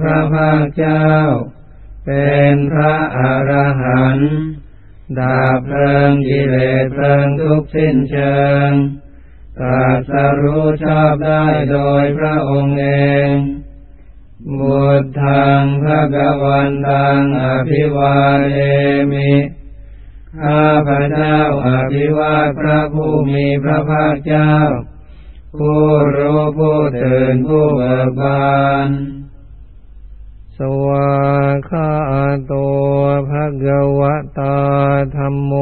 พระภาคเจ้า เป็นพระอรหันต์ดาบเพลิงกิเลสเพลิงทุกสิ้นเชิงตรัสรู้ชอบได้โดยพระองค์เองบุตทังพระกวันตังอภิวาเอมิข้าพระเจ้าอภิวาทพระผู้มีพระภาคเจ้า ผู้รู้ผู้ตื่นผู้เบิกบาน สวาคาโตภะคะวตาธรรมโม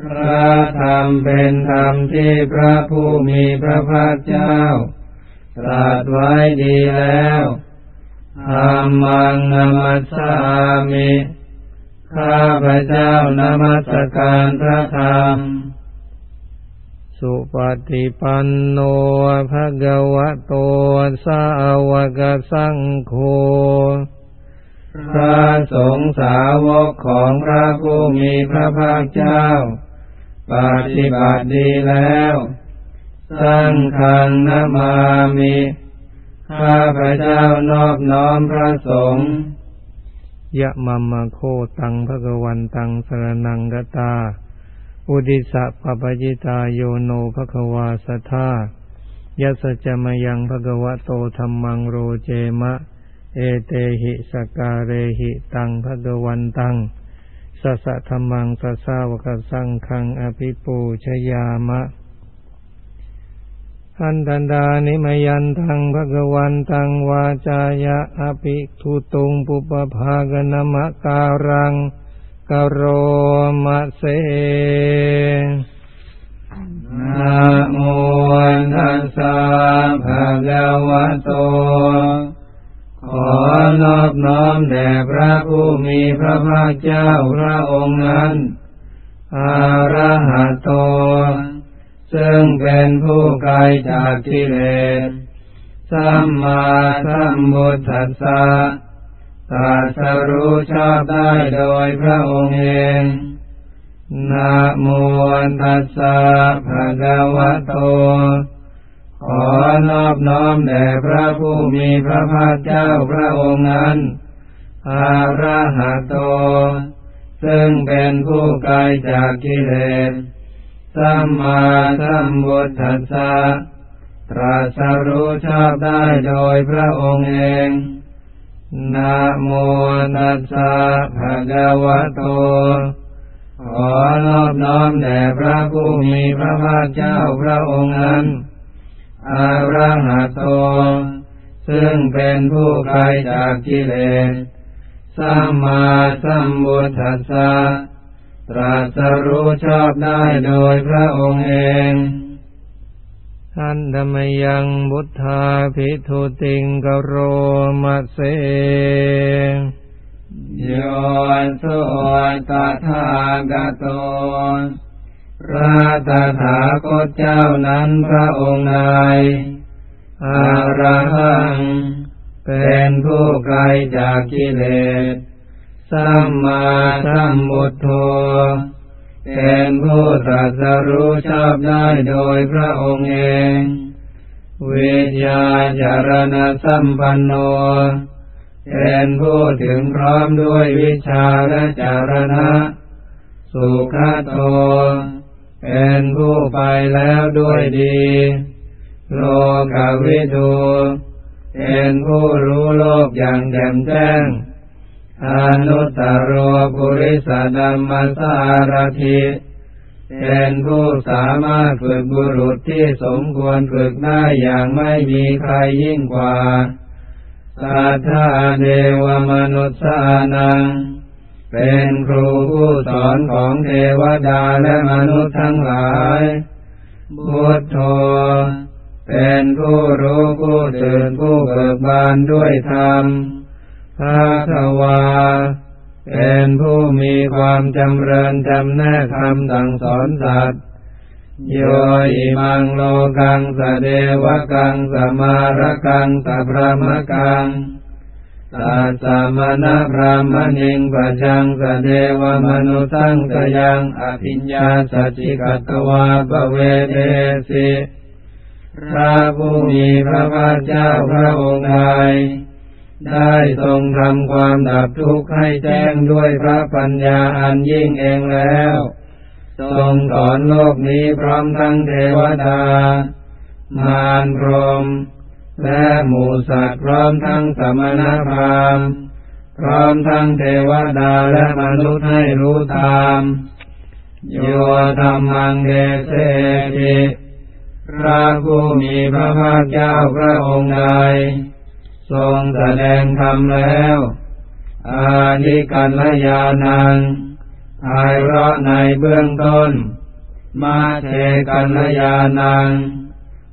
พระธรรมเป็นธรรมที่พระผู้มีพระภาคเจ้า ตรัสไว้ดีแล้วธรรมังนมัสสามิ ข้าพระเจ้านมัสการพระธรรม สุปฏิปันโนภะคะวะโตสาวกสังโฆพระสงฆ์สาวกของพระผู้มีพระภาคเจ้า ปฏิบัติดีแล้วสังฆังนามามิข้าพระเจ้านอบน้อมพระสงฆ์ยะมัมมะโคตังภะคะวันตังสรนังกตา อุดิสะปปจิตาโยโนภะคะวาสัทายัสจมยังภะคะวะโตธัมมังโรเจมะ เอเตหิสกการเรหิตังภะควันตังสัสะธัมมังสัสาวกสังฆังอภิปูชยามะ อันตันดานิมยันทังภะควันตังวาจายะอภิทุตุงปุปภากนมะการัง กโรมะเสนะโมตัสสะภะคะวะโต ขอนอบน้อมแด่พระผู้มีพระภาคเจ้าพระองค์นั้น อาระหะโต ซึ่งเป็นผู้ไกลจากกิเลส สัมมาสัมพุทธัสสะ ตรัสรู้ชอบได้โดยพระองค์เองนะโมตัสสะภะคะวะโต ขอนอบน้อมแด่พระผู้มีพระภาคเจ้าพระองค์นั้น อาระหะโต ซึ่งเป็นผู้ไกลจากกิเลส สัมมาสัมพุทธัสสะ ตรัสรู้ชอบได้โดยพระองค์เอง นะโมตัสสะภะคะวะโต ขอนอบน้อมแด่พระผู้มีพระภาคเจ้าพระองค์นั้น อาระหะโต ซึ่งเป็นผู้ไกลจากกิเลส สัมมาสัมพุทธัสสะ ตรัสรู้ชอบได้โดยพระองค์เอง อันธรรมยังบุทธาภิทุติงกโรมะเสโยนโสตถาคโตพระตถาคตเจ้านั้นพระองค์นายอาระหัง เป็นผู้ไกลจากกิเลส สัมมาสัมพุทโธ เป็นผู้ตรัสรู้ชอบได้โดยพระองค์เองวิญญาจารณสัมปันโน เป็นผู้ถึงพร้อมด้วยวิชาและจารณะ สุขโต เป็นผู้ไปแล้วด้วยดี โลกวิทูเป็นผู้รู้โลกอย่างแจ่มแจ้ง อนุตตรโรปุริสดัมมสารถิเป็นผู้สามารถฝึกบุรุษที่สมควรฝึกได้อย่างไม่มีใครยิ่งกว่าสัทธาเดวมนุษย์สานัง เป็นครูผู้สอนของเทวดาและมนุษย์ทั้งหลายพุทโธเป็นผู้รู้ผู้ตื่นผู้เบิกบานด้วยธรรม ภาควา เป็นผู้มีความจำเริญจำแนกคำสั่งสอนสัตว์โยอิมังโลกังสเดวกังสมารกังสพรมกังตัสสมณพรามณิงปัจจังสเดวมนุสังกยังอภิญญาสัจิกัตวาปเวเดสิพระผู้มีพระภาคเจ้าพระองค์ใด ได้ทรงทำความดับทุกข์ให้แจ้งด้วยพระปัญญาอันยิ่งเองแล้ว ทรงสอนโลกนี้พร้อมทั้งเทวดา มารพรม และหมูสัตว์พร้อมทั้งสมณพราหมณ์พร้อมทั้งเทวดาและมนุษย์ให้รู้ตาม โยธรรมังเดเสติพระผู้มีพระภาคเจ้าพระองค์ใด ทรงแสดงธรรมแล้ว อานิกัลยานังภายเราะในเบื้องต้น มาเทกัลยานัง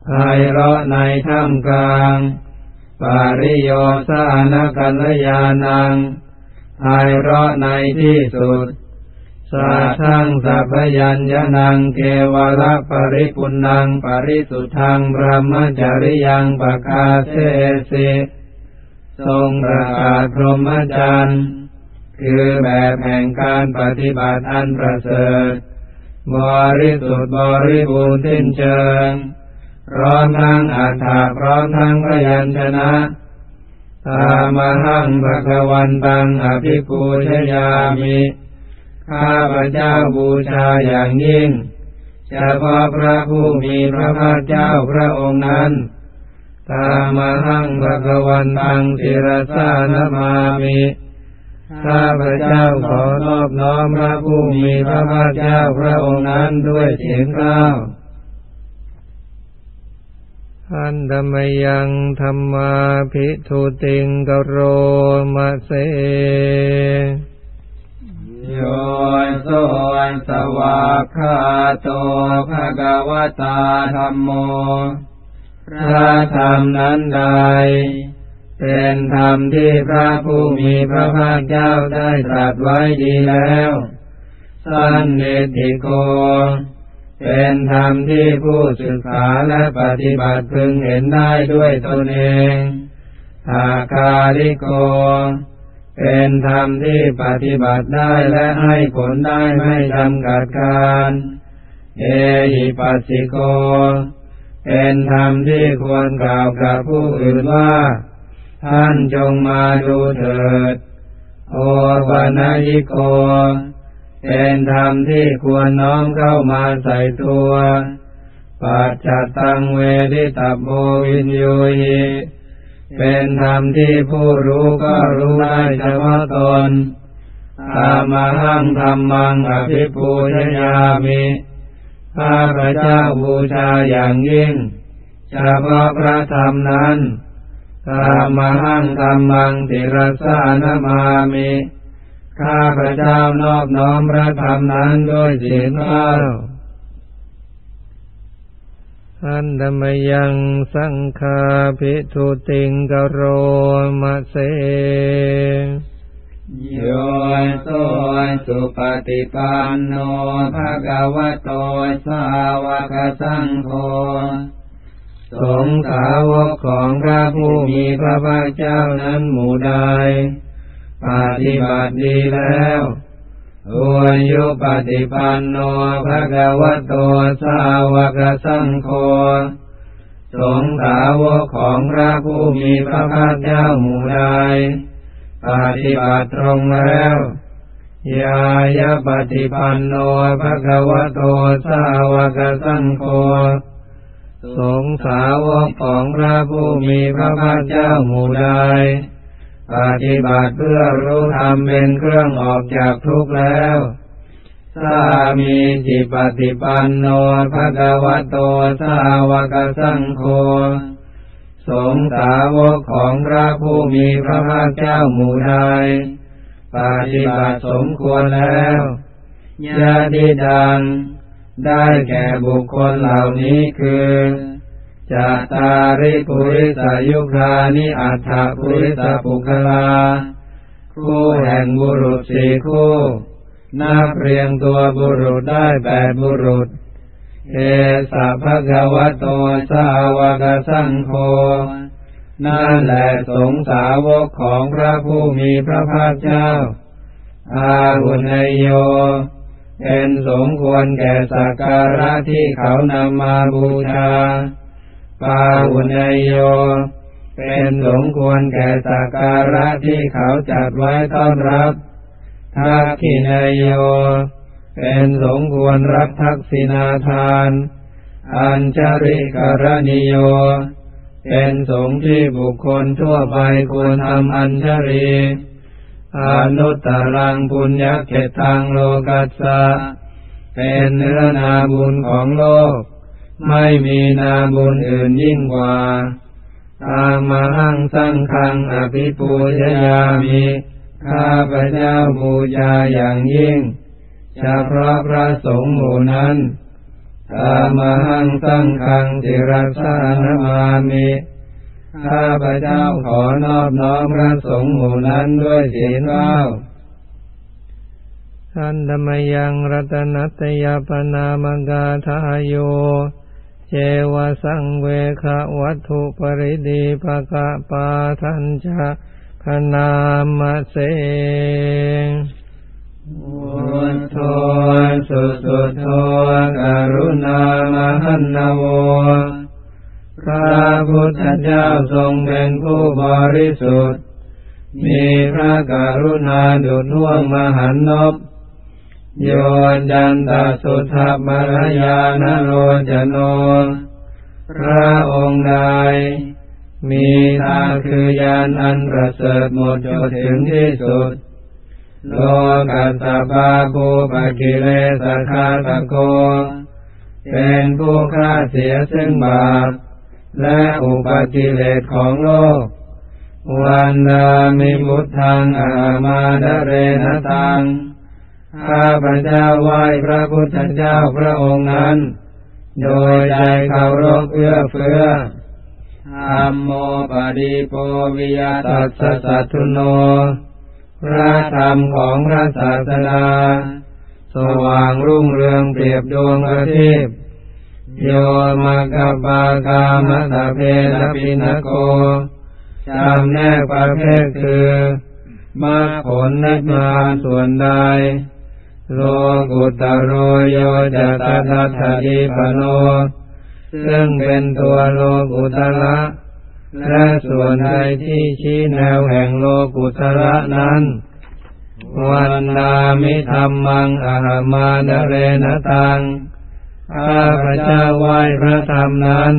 ภายเราะในท่ามกลาง ปาริโยสานกัลยานังภายเราะในที่สุด สาทั้งสัพยัญญนังเกวระปริปุณัง ปริสุทธังพระมจริยังปกาเสสิ ทรงประกาศพรหมจรรย์คือแบบแห่งการปฏิบัติอันประเสริฐบริสุทธิ์บริบูรณ์สิ้นเชิงพร้อมทั้งอัฏฐะพร้อมทั้งพยัญชนะตามหังภะวันตังอภิปูชยามิ ข้าพระเจ้าบูชาอย่างยิ่งเฉพาะพระผู้มีพระภาคเจ้าพระองค์นั้น ตามหังภะวันตังติรสานมามิข้าพระเจ้าขอนอบน้อมพระผู้มีพระภาคเจ้าพระองค์นั้นด้วยเสียงกล้าวอันธรรมยังธรรมาภิทุติงกโรมะเสโยโสสวากขาโตภะคะวตาธรรมโม พระธรรมนั้นใด เป็นธรรมที่พระผู้มีพระภาคเจ้าได้ตรัสไว้ดีแล้ว สันเนติโก เป็นธรรมที่ผู้ศึกษาและปฏิบัติพึงเห็นได้ด้วยตนเองอาคาริโก เป็นธรรมที่ปฏิบัติได้และให้ผลได้ไม่จำกัดการ เอหิปัสสิโก เป็นธรรมที่ควรกล่าวกับผู้อื่นว่า ท่านจงมาดูเถิด โอวานายิโก เป็นธรรมที่ควรน้อมเข้ามาใส่ตัวปัจจตังเวทิตาโมวินโยหิเป็นธรรมที่ผู้รู้ก็รู้ได้เฉพาะตนตามหังธรรมังอภิปูชยามิ ข้าพระเจ้าบูชาอย่างยิ่งเฉพาะพระธรรมนั้นตามหังธรรมังติรสานมามิข้าพระเจ้านอบน้อมพระธรรมนั้นด้วยเสียงกล้าอันธรรมยังสังฆาภิทุติงกโรมะเส โยโสสุปฏิปันโนภะคะวะโตสาวกสังโฆสงฆ์สาวกของพระผู้มีพระภาคเจ้านั้นหมู่ใดปฏิบัติดีแล้วอวยยุปฏิปันโนภะคะวะโตสาวกสังโฆสงฆ์สาวกของพระผู้มีพระภาคเจ้าหมู่ใด ปฏิบัติตรงแล้วยายปฏิปันโนภะคะวะโตสาวกสังโฆสงสาวกของพระผู้มีพระภาคเจ้าหมู่ใดปฏิบัติเพื่อรู้ธรรมเป็นเครื่องออกจากทุกข์แล้วสามีจิปฏิปันโนภะคะวะโตสาวกสังโฆ สงสาวกของพระผู้มีพระภาคเจ้าหมู่ใดปฏิบัติสมควรแล้วญาติดัง ได้แก่บุคคลเหล่านี้คือจาตาริปุริสายุคานิอัฏฐปุริสปุคลา คู่แห่งบุรุษสี่คู่นับเรียงตัวบุรุษได้แปดบุรุษ เอสะภะคะวะโตสาวกสังโฆนั่นแหละสงสาวกของพระผู้มีพระภาคเจ้า อาหุนยโย เป็นสมควรแก่สักการะที่เขานำมาบูชา ปาหุนยโย เป็นสมควรแก่สักการะที่เขาจัดไว้ต้อนรับทักขินยโย เป็นสมควรรับทักษินาทาน อัญชริกรณิโย เป็นสงที่บุคคลทั่วไปควรทำอัญชรีอนุตตรังปุญญเกตังโลกัสสะ เป็นเนื้อนาบุญของโลก ไม่มีนาบุญอื่นยิ่งกว่าตามมาหังสังฆังอภิปูชยามิ ข้าพระเจ้าบูชาอย่างยิ่ง เฉพาะพระสงฆ์หมู่นั้นตามหังสังฆังจิรัสานมามิข้าพระเจ้าขอนอบน้อมพระสงฆ์หมู่นั้นด้วยเสียงเล่าทันธมยังรัตนัตยปนามกาทายโย เจวสังเวคะวัตถุปริดีปะกะปาทันจะพนามเส พุทโธสุสุโธกรุณามหันนโวพระพุทธเจ้าทรงเป็นผู้บริสุทธิ์ มีพระกรุณาดุจห่วงมหันนบโยนยันตสุทธมรยานโรจโน พระองค์ใดมีตาคือยานอันประเสริฐหมดจดถึงที่สุด โลกัสสะปาภูปกิเลสคาตโก เป็นผู้ฆ่าเสียซึ่งบาป และอุปกิเลสของโลก วันดามิมุตทังอามาดเรนตัง ข้าพระเจ้าไหว้พระพุทธเจ้าพระองค์นั้น โดยใจเคารพเอื้อเฟื้อธรรมโมปฏิโปวิยตัสสัตุโน พระธรรมของพระศาสดา สว่างรุ่งเรืองเปรียบดวงอาทิตย์โยมกัปากามะตะเพนปินโกจำแนกประเภทคือมรรคผลนิพพานส่วนใดโลกุตโรโยจะตทัตถิปโน ซึ่งเป็นตัวโลกุตระ และส่วนใดที่ชี้แนวแห่งโลกุตระนั้น วันดามิธรรมังอาหามาดเรนตัง ข้าพระเจ้าไหว้พระธรรมนั้น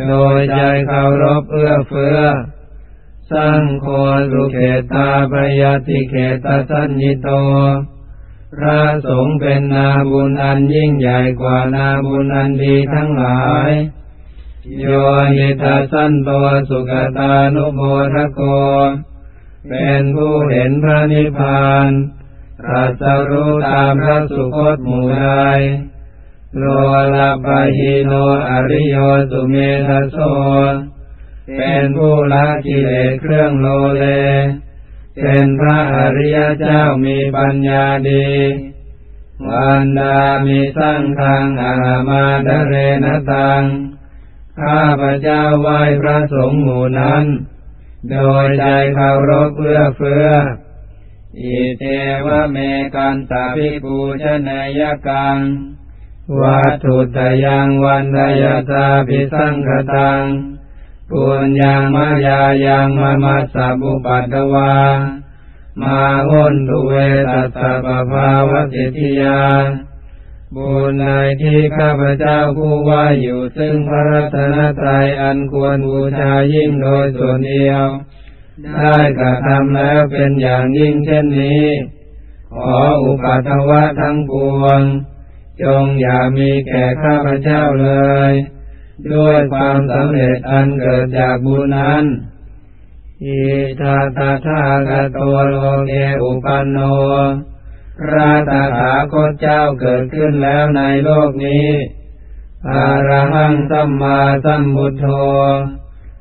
โดยใจเคารพเอื้อเฟื้อ สร้างโคสุเขตาปยติเขตสัญญิโต พระสงฆ์เป็นนาบุญอันยิ่งใหญ่กว่านาบุญอันดีทั้งหลาย โยนิตาสันตสุขตานุโมทโก เป็นผู้เห็นพระนิพพานตรัสรู้ตามพระสุคตหมู่ใดโลลาปะหิโนอริโยสุเมธโส เป็นผู้ละกิเลสเครื่องโลเลเป็นพระอริยเจ้ามีปัญญาดีวันดามีสร้างทางอามาดเรนตัง ข้าพระเจ้าไหว้พระสงฆ์หมู่นั้น โดยใจเคารพเพื่อเฟื้อ อิเทวเมกันตาภิปูชนยกัง วัตถุตยังวันทยตาภิสังคตังปุญญังมายายังมามัสสะบุปัตตวา มาหุนตุเวตัสสะปภาวสิทธิยา บุญในที่ข้าพเจ้าผู้ว่าอยู่ซึ่งพระรัตนตรัยอันควรบูชายิ่งโดยส่วนเดียว ได้กระทำแล้วเป็นอย่างยิ่งเช่นนี้ ขออุปัตวะทั้งปวง จงอย่ามีแก่ข้าพเจ้าเลย ด้วยความสำเร็จอันเกิดจากบุญนั้นอิทาตาทากะโตโลเกอุปันโน พระตถาคตเจ้าเกิดขึ้นแล้วในโลกนี้อาระหังสัมมาสัมพุทโธ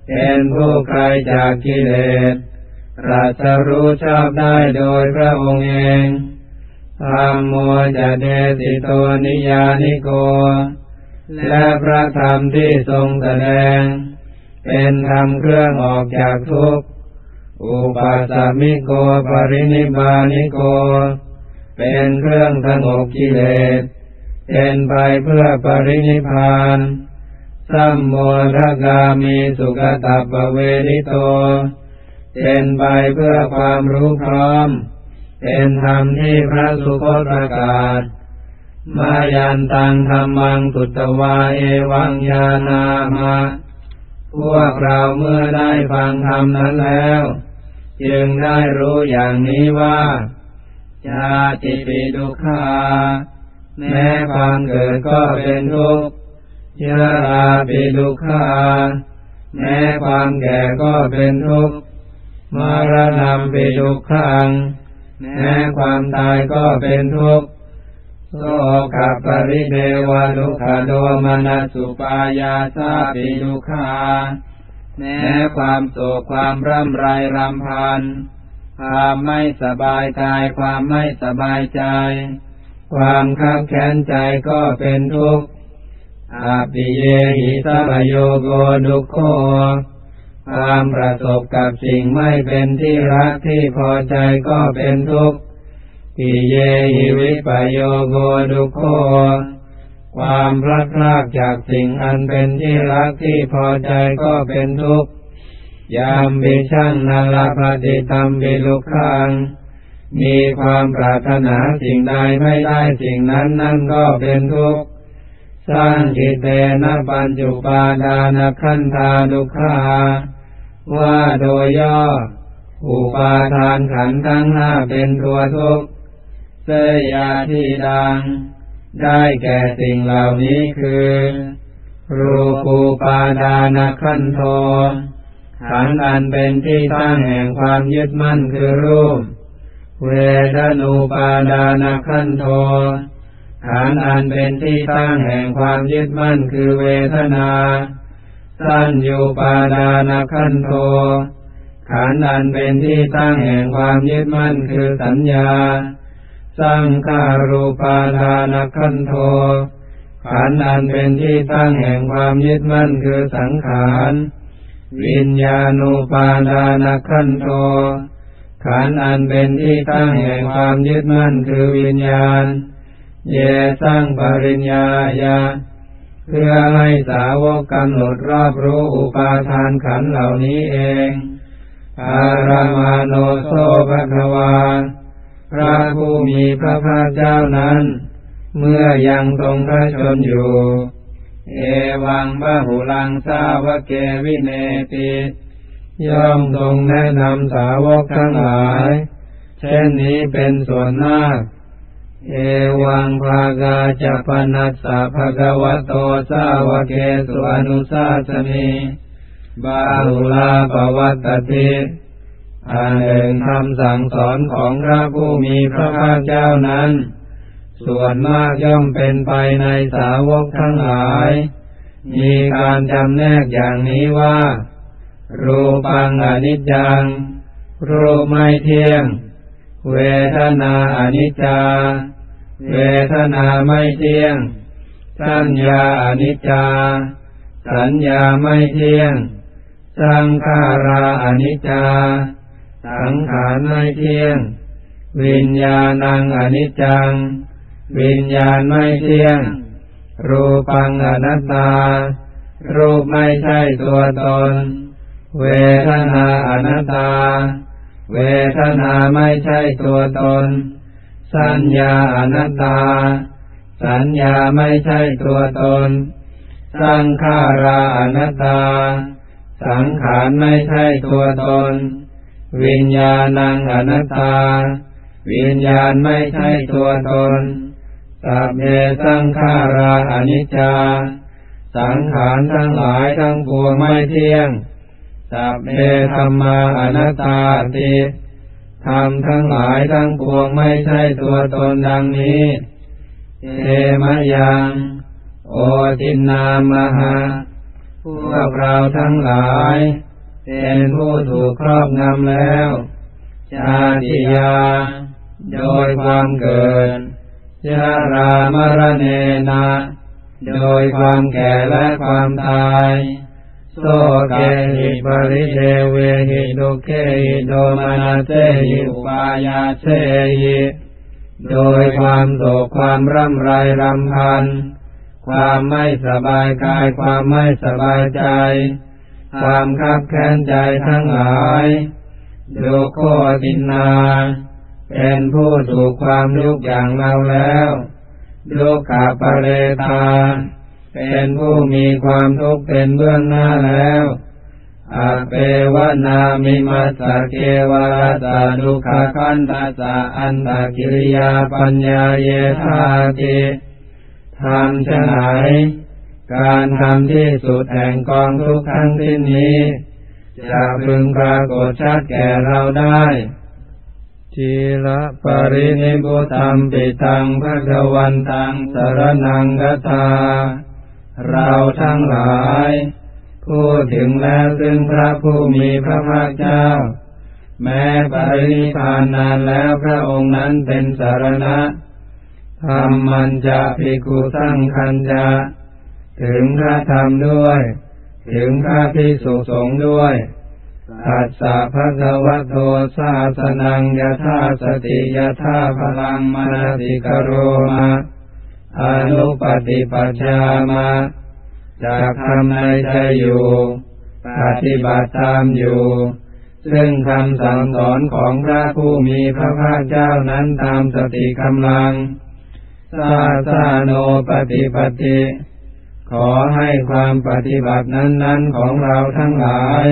เป็นผู้ไกลจากกิเลสรัสรู้ชอบได้โดยพระองค์เองธรรมโมจะเดสิโตนิยานิโก และพระธรรมที่ทรงแสดง เป็นธรรมเครื่องออกจากทุกข์ อุปัสสมิโกปรินิบานิโก เป็นเครื่องสงบกิเลส เป็นไปเพื่อปรินิพานสัมโมทกามีสุขตัปเวริโต เป็นไปเพื่อความรู้พร้อม เป็นธรรมที่พระสุคตประกาศ มายันตังธรรมังสุตวาเอวังยานามาพวกเราเมื่อได้ฟังธรรมนั้นแล้ว จึงได้รู้อย่างนี้ว่า ชาติปิดุขาแม้ความเกิดก็เป็นทุกข์ชราปิดุขาแม้ความแก่ก็เป็นทุกข์มรณะปิดุขังแม้ความตายก็เป็นทุกข์โสกปริเดวะดุขโดมนัสสุปายาสาปิดุขาแม้ความโศกความร่ำไรรำพัน ความไม่สบายกาย ความไม่สบายใจ ความขับแค้นใจก็เป็นทุกข์อาปิเยหิสัพโยโกดุโคความประสบกับสิ่งไม่เป็นที่รักที่พอใจก็เป็นทุกข์ปิเยหิวิปโยโกดุโคความพลัดพรากจากสิ่งอันเป็นที่รักที่พอใจก็เป็นทุกข์ ยามบิช่างนาลปฏิตัมบิลุขัง มีความปรารถนาสิ่งใดไม่ได้สิ่งนั้นนั่นก็เป็นทุกข์ สร้างจิตเตนะปัญจุปาดานขันธาดุขาว่าโดยย่อ อุปาทานขันทั้งห้าเป็นตัวทุกข์ เสยยาที่ดัง ได้แก่สิ่งเหล่านี้คือ รูปูปาดานขันโท ขันธ์อันเป็นที่ตั้งแห่งความยึดมั่นคือรูป เวทนูปาดานขันโทขันธ์อันเป็นที่ตั้งแห่งความยึดมั่นคือเวทนาสัญญูปาดานขันโทขันธ์อันเป็นที่ตั้งแห่งความยึดมั่นคือสัญญาสังขารูปาทานขันโทขันธ์อันเป็นที่ตั้งแห่งความยึดมั่นคือสังขาร วิญญาณูปาทานขันโทขันอันเป็นที่ตั้งแห่งความยึดมั่นคือวิญญาณ เยสร้างปริญญาญาเพื่อให้สาวกกำหนดรอบรู้อุปาทานขันเหล่านี้เอง อารามาโนโซภควา พระผู้มีพระภาคเจ้านั้น เมื่อยังทรงพระชนอยู่ เอวังบะหุลังสาวกเกวิเนติย่อมทรงแนะนำสาวกทั้งหลาย เช่นนี้เป็นส่วนมาก เอวังภากาจะปนัสสะภะคะวะโตสาวเกสุอนุสาสนีบาหุลาปวัตติอันหนึ่งคำสั่งสอนของพระผู้มีพระภาคเจ้านั้น ส่วนมากย่อมเป็นไปในสาวกทั้งหลาย มีการจำแนกอย่างนี้ว่า รูปังอนิจจัง รูปไม่เที่ยง เวทนาอนิจจา เวทนาไม่เที่ยง สัญญาอนิจจา สัญญาไม่เที่ยง สังขาราอนิจจา สังขารไม่เที่ยง วิญญาณังอนิจจัง วิญญาณไม่เที่ยง รูปังอนัตตา รูปไม่ใช่ตัวตน เวทนาอนัตตา เวทนาไม่ใช่ตัวตน สัญญาอนัตตา สัญญาไม่ใช่ตัวตน สังขาราอนัตตา สังขารไม่ใช่ตัวตน วิญญาณังอนัตตา วิญญาณไม่ใช่ตัวตน สัพเพสังขาราอนิจจา สังขารทั้งหลายทั้งปวงไม่เที่ยง สัพเพธรรมาอนัตตาติธรรมทั้งหลายทั้งปวงไม่ใช่ตัวตนดังนี้เทมยัง โอตินามหาพวกเราทั้งหลาย เป็นผู้ถูกครอบงำแล้ว ชาติยา โดยความเกิด ชารามรเนนาโดยความแก่และความตายโสเกหิปริเทเวหิดุเคหิโดมานาเซหิอุปายาเซหิโดยความโศกความร่ำไรรำพัน ความไม่สบายกายความไม่สบายใจ ความคับแค้นใจทั้งหลายดุโคตินา เป็นผู้ถูกความทุกข์อย่างเราแล้วดุขาปเรตา เป็นผู้มีความทุกข์เป็นเบื้องหน้าแล้วอาเปวนามิมัสเกวะตาดุขคันตาสะอันตากิริยาปัญญาเยธาติทำชะไหนการทำที่สุดแห่งกองทุกทั้งที่นี้ จะพึงปรากฏชัดแก่เราได้ จีละปรินิพุตัมปิตังพระกวันตังสรนังกตา เราทั้งหลาย พูดถึงแล้วซึ่งพระผู้มีพระภาคเจ้า แม้ปรินิพานนานแล้วพระองค์นั้นเป็นสารณะธรรมันจะภิกุสังคันจะ ถึงพระธรรมด้วย ถึงพระพิสุสงฆ์ด้วย ตัสสะภะคะวะโตสาสนังยะธาสติยะธาพลังมนติกโรมาอนุปฏิปัชฌามาจากทำในใจอยู่ปฏิบัติตามอยู่ ซึ่งคำสั่งสอนของพระผู้มีพระภาคเจ้านั้นตามสติกำลังสาสาโนปฏิปติ ขอให้ความปฏิบัตินั้น ๆ ของเราทั้งหลาย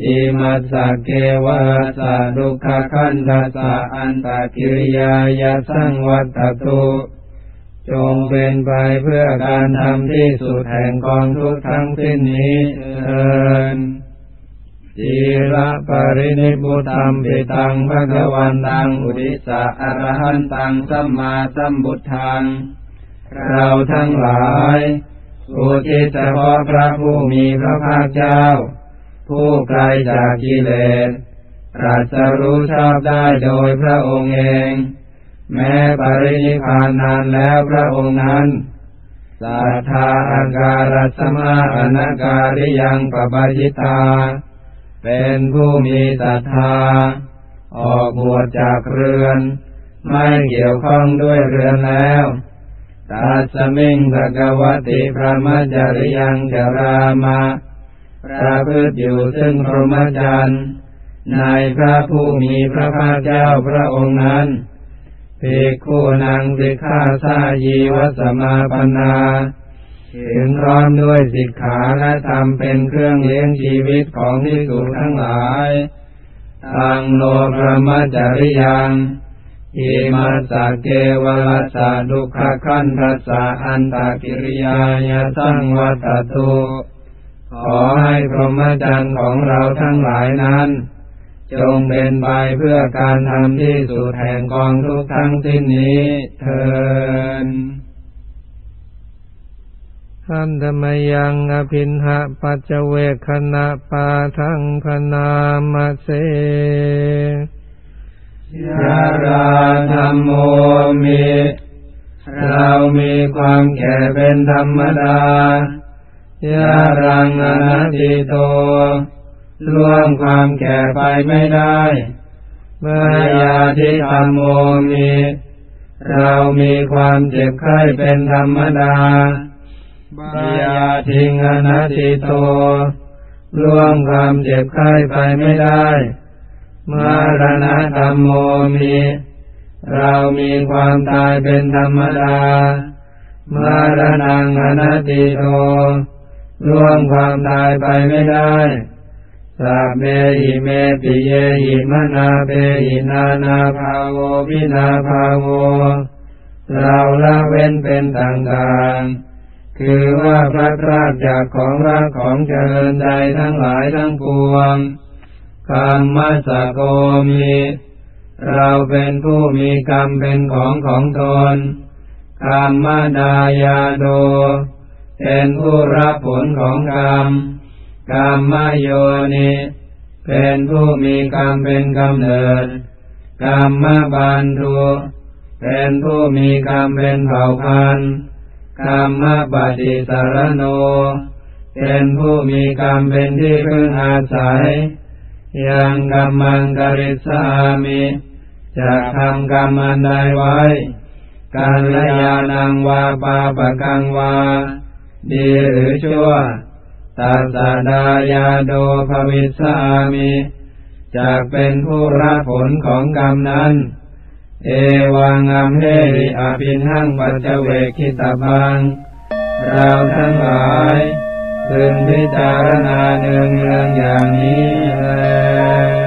อิมัสสะเกวะสะดุขคันทัสสะอันตะกิริยายาสังวัตตุจงเป็นไปเพื่อการทำที่สุดแห่งกองทุกทั้งสิ้นนี้เถินจีระปรินิพุตัมปิตังภะคะวันตังอุติสะอรหันตังสัมมาสัมพุทธังเราทั้งหลายอุทิศเฉพาะพระผู้มีพระภาคเจ้า ผู้ไกลจากกิเลสตรัสรู้ชอบได้โดยพระองค์เอง แม้ปรินิพานนานแล้วพระองค์นั้นสัทธาอาการสมาอนาการิยังปปจิตา เป็นผู้มีศรัทธา ออกบวชจากเรือน ไม่เกี่ยวข้องด้วยเรือนแล้วตัสมิงภกวติพระมจริยังจารามา ประพฤติอยู่ซึ่งพรหมจรรย์ในพระผู้มีพระภาคเจ้าพระองค์นั้นภิกขุนางสิกขาสายีวสมาปนาถึงร้อมด้วยสิกขาและธรรมเป็นเครื่องเลี้ยงชีวิตของที่สุทั้งหลายทังโลพระมจริยังอิมาสะเกวลัสสะดุขคันทัสสะอันตากิริยายสังวัตตุ ขอให้พรหมจรรย์ของเราทั้งหลายนั้น จงเป็นไปเพื่อการทำที่สุดแห่งกองทุกทั้งสิ้นนี้เถินอันธมยังอภินหะปัจเจเวคณะปาทังพนามเสยาราธรรมโมมิเรามีความแก่เป็นธรรมดา ยารังอนัตติโตล่วงความแก่ไปไม่ได้เมื่อยาที่ธรรมโมมีเรามีความเจ็บไข้เป็นธรรมดาบายาทิงอนัตติโตล่วงความเจ็บไข้ไปไม่ได้มารณะธรรมโมมี เรามีความตายเป็นธรรมดามารณังอนัตติโต ล่วงความตายไปไม่ได้สัพเมหิเมปิเยหิมนาเปหินานาภาโววินาภาโว เราละเว้นเป็นต่างๆ คือว่าพระราชจากของรักของเจริญใจทั้งหลายทั้งปวงกรรมสะโกมี เราเป็นผู้มีกรรมเป็นของของตนกรรมดายาโด เป็นผู้รับผลของกรรม กรรมโยนิ เป็นผู้มีกรรมเป็นกำเนิด กรรมบันทุเป็นผู้มีกรรมเป็นเผ่าพันธุ์กรรมปฏิสารโน เป็นผู้มีกรรมเป็นที่พึ่งอาศัย ยังกรรมังกริสามิจะทำกรรมอันใดไว้การลยานังวาปาปะกังวา ดีหรือชั่วตัสดายาโดภวิสามิจากเป็นผู้รับผลของกรรมนั้น เอวังอัมเฮริอภินหังปัจเจเวคิตาบัง เราทั้งหลายพึงพิจารณาเนืองเนืองอย่างนี้แล